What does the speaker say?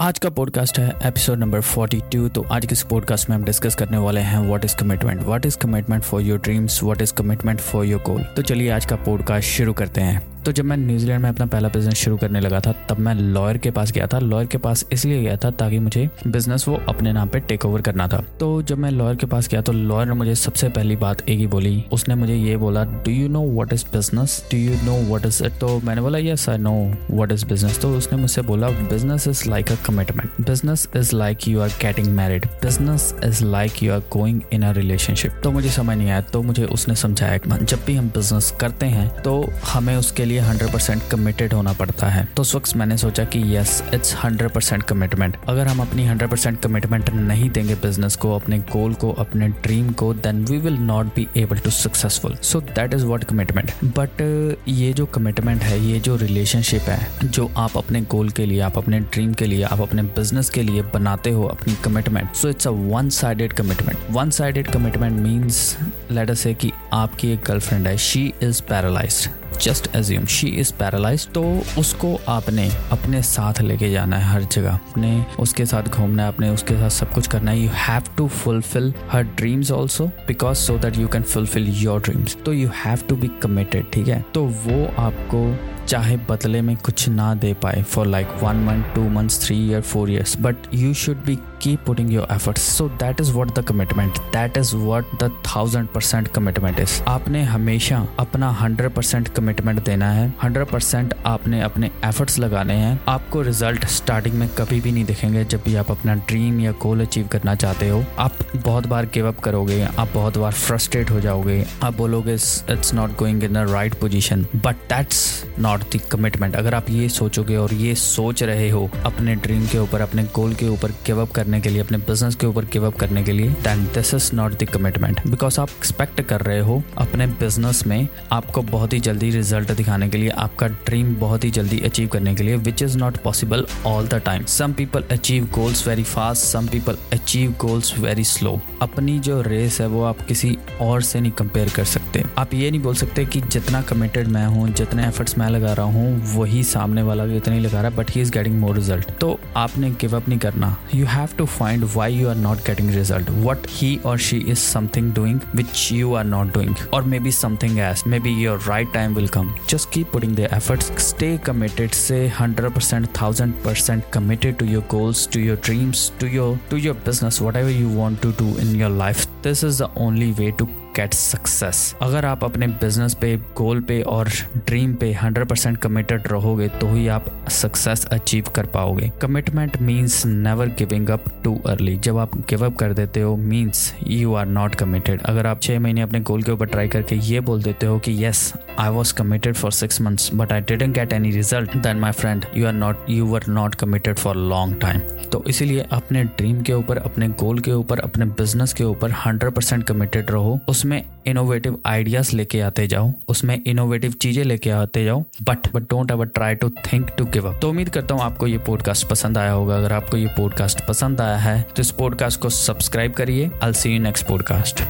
आज का पॉडकास्ट है एपिसोड नंबर 42 तो आज के इस पॉडकास्ट में हम डिस्कस करने वाले हैं what is commitment what is commitment for your dreams what is commitment for your goal तो चलिए आज का पॉडकास्ट शुरू करते हैं। तो जब मैं न्यूजीलैंड में अपना पहला बिज़नेस शुरू करने लगा था, तब मैं लॉयर के पास गया था। लॉयर के पास इसलिए गया था ताकि मुझे बिज़नेस वो अपने नाम पे टेक ओवर करना था। तो जब मैं लॉयर के पास गया तो लॉयर ने मुझे सबसे पहली बात एक ही बोली। उसने मुझे ये बोला do you know what is business do you know what is it तो मैंने बोला yes I know what is business तो उसने मुझसे बोला business is like a commitment business is like you are getting married business is like you are going in a relationship तो मुझे समझ नहीं आया तो मुझे उसने समझाया जब भी हम बिज़नेस करते हैं तो हमें उसके लिए हंड्रेड परसेंट कमिटेड होना पड़ता है। तो उस वक्त मैंने सोचा कि yes it's hundred percent commitment अगर हम अपनी हंड्रेड परसेंट कमिटमेंट नहीं देंगे बिज़नेस को, अपने गोल को, अपने ड्रीम को then we will not be able to successful so that is what commitment but ये जो कमिटमेंट है, ये जो रिलेशनशिप है, जो आप अपने गोल के लिए, आप अपने ड्रीम के लिए, आप अपने बिज़नेस के लिए बनाते हो, अपनी commitment so it's a one sided commitment one sided commitment means let us say कि आपकी एक गर्लफ्रेंड है she is paralysed just assume she is paralyse तो उसको आपने अपने साथ लेके जाना है हर जगह। अपने, उसके साथ घूमना है, अपने, उसके साथ सब कुछ करना है। You have to fulfil her dreams also because so that you can fulfil your dreams तो you have to be committed ठीक है? तो वो आपको चाहे बदले में कुछ ना दे पाए for like one month two months three year four years but you should be keep putting your efforts so that is what the commitment that is what the thousand percent commitment is आपने हमेशा अपना hundred percent commitment देना है। Hundred percent आपने अपने efforts लगाने हैं। आपको रिज़ल्ट स्टार्टिंग में कभी भी नहीं दिखेंगे जब भी आप अपना ड्रीम या गोल अचीव करना चाहते हो। आप बहुत बार गिव अप करोगे, आप बहुत बार फ्रस्ट्रेट हो जाओगे। आप बोलोगे it's not going in the right position but that's not not the commitment अगर आप ये सोचोगे और ये सोच रहे हो अपने ड्रीम के ऊपर, अपने गोल के ऊपर गिव अप करने के लिए, अपने बिज़नेस के ऊपर गिव अप करने के लिए then this is not the commitment because आप एक्सपेक्ट कर रहे हो अपने बिज़नेस में आपको बहुत ही जल्दी रिज़ल्ट दिखाने के लिए, आपका ड्रीम बहुत ही जल्दी अचीव करने के लिए which is not possible all the time some people achieve goals very fast some people achieve goals very slow अपनी जो रेस है वो आप किसी और से नहीं कंपेयर कर सकते। आप ये नहीं बोल सकते कि जितना कमिटेड मैं हूँ, जितने एफर्ट्स मैं लगा लगा रहा हूँ, वही सामने वाला भी इतना ही लगा रहा है but he is getting more result तो आपने गिव अप नहीं करना। You have to find why you are not getting result what he और she is something doing which you are not doing और maybe something as maybe your right time will come just keep putting the efforts stay committed say hundred percent thousand percent committed to your goals to your dreams to your to your business whatever you want to do in your life this is the only way to get success अगर आप अपने business पे गोल पे और dream पे 100% percent committed रहोगे तो ही आप सक्सेस अचीव कर पाओगे. Commitment means never giving up too early जब आप गिव अप कर देते हो means you are not committed अगर आप छह महीने अपने गोल के ऊपर ट्राई करके ये बोल देते हो कि yes I was committed for six months but I didn't get any result then my friend you are not you are not committed for long time तो इसीलिए अपने ड्रीम के ऊपर, अपने गोल के ऊपर, अपने बिज़नेस के ऊपर हंड्रेड परसेंट कमिटेड रहो. उस उसमें इनोवेटिव आइडियाज़ लेके आते जाओ, उसमें इनोवेटिव चीज़ें लेके आते जाओ but but don't ever try to think to give up तो उम्मीद करता हूँ आपको ये पॉडकास्ट पसंद आया होगा। अगर आपको ये पॉडकास्ट पसंद आया है तो इस पॉडकास्ट को सब्सक्राइब करिए। I'll see you next podcast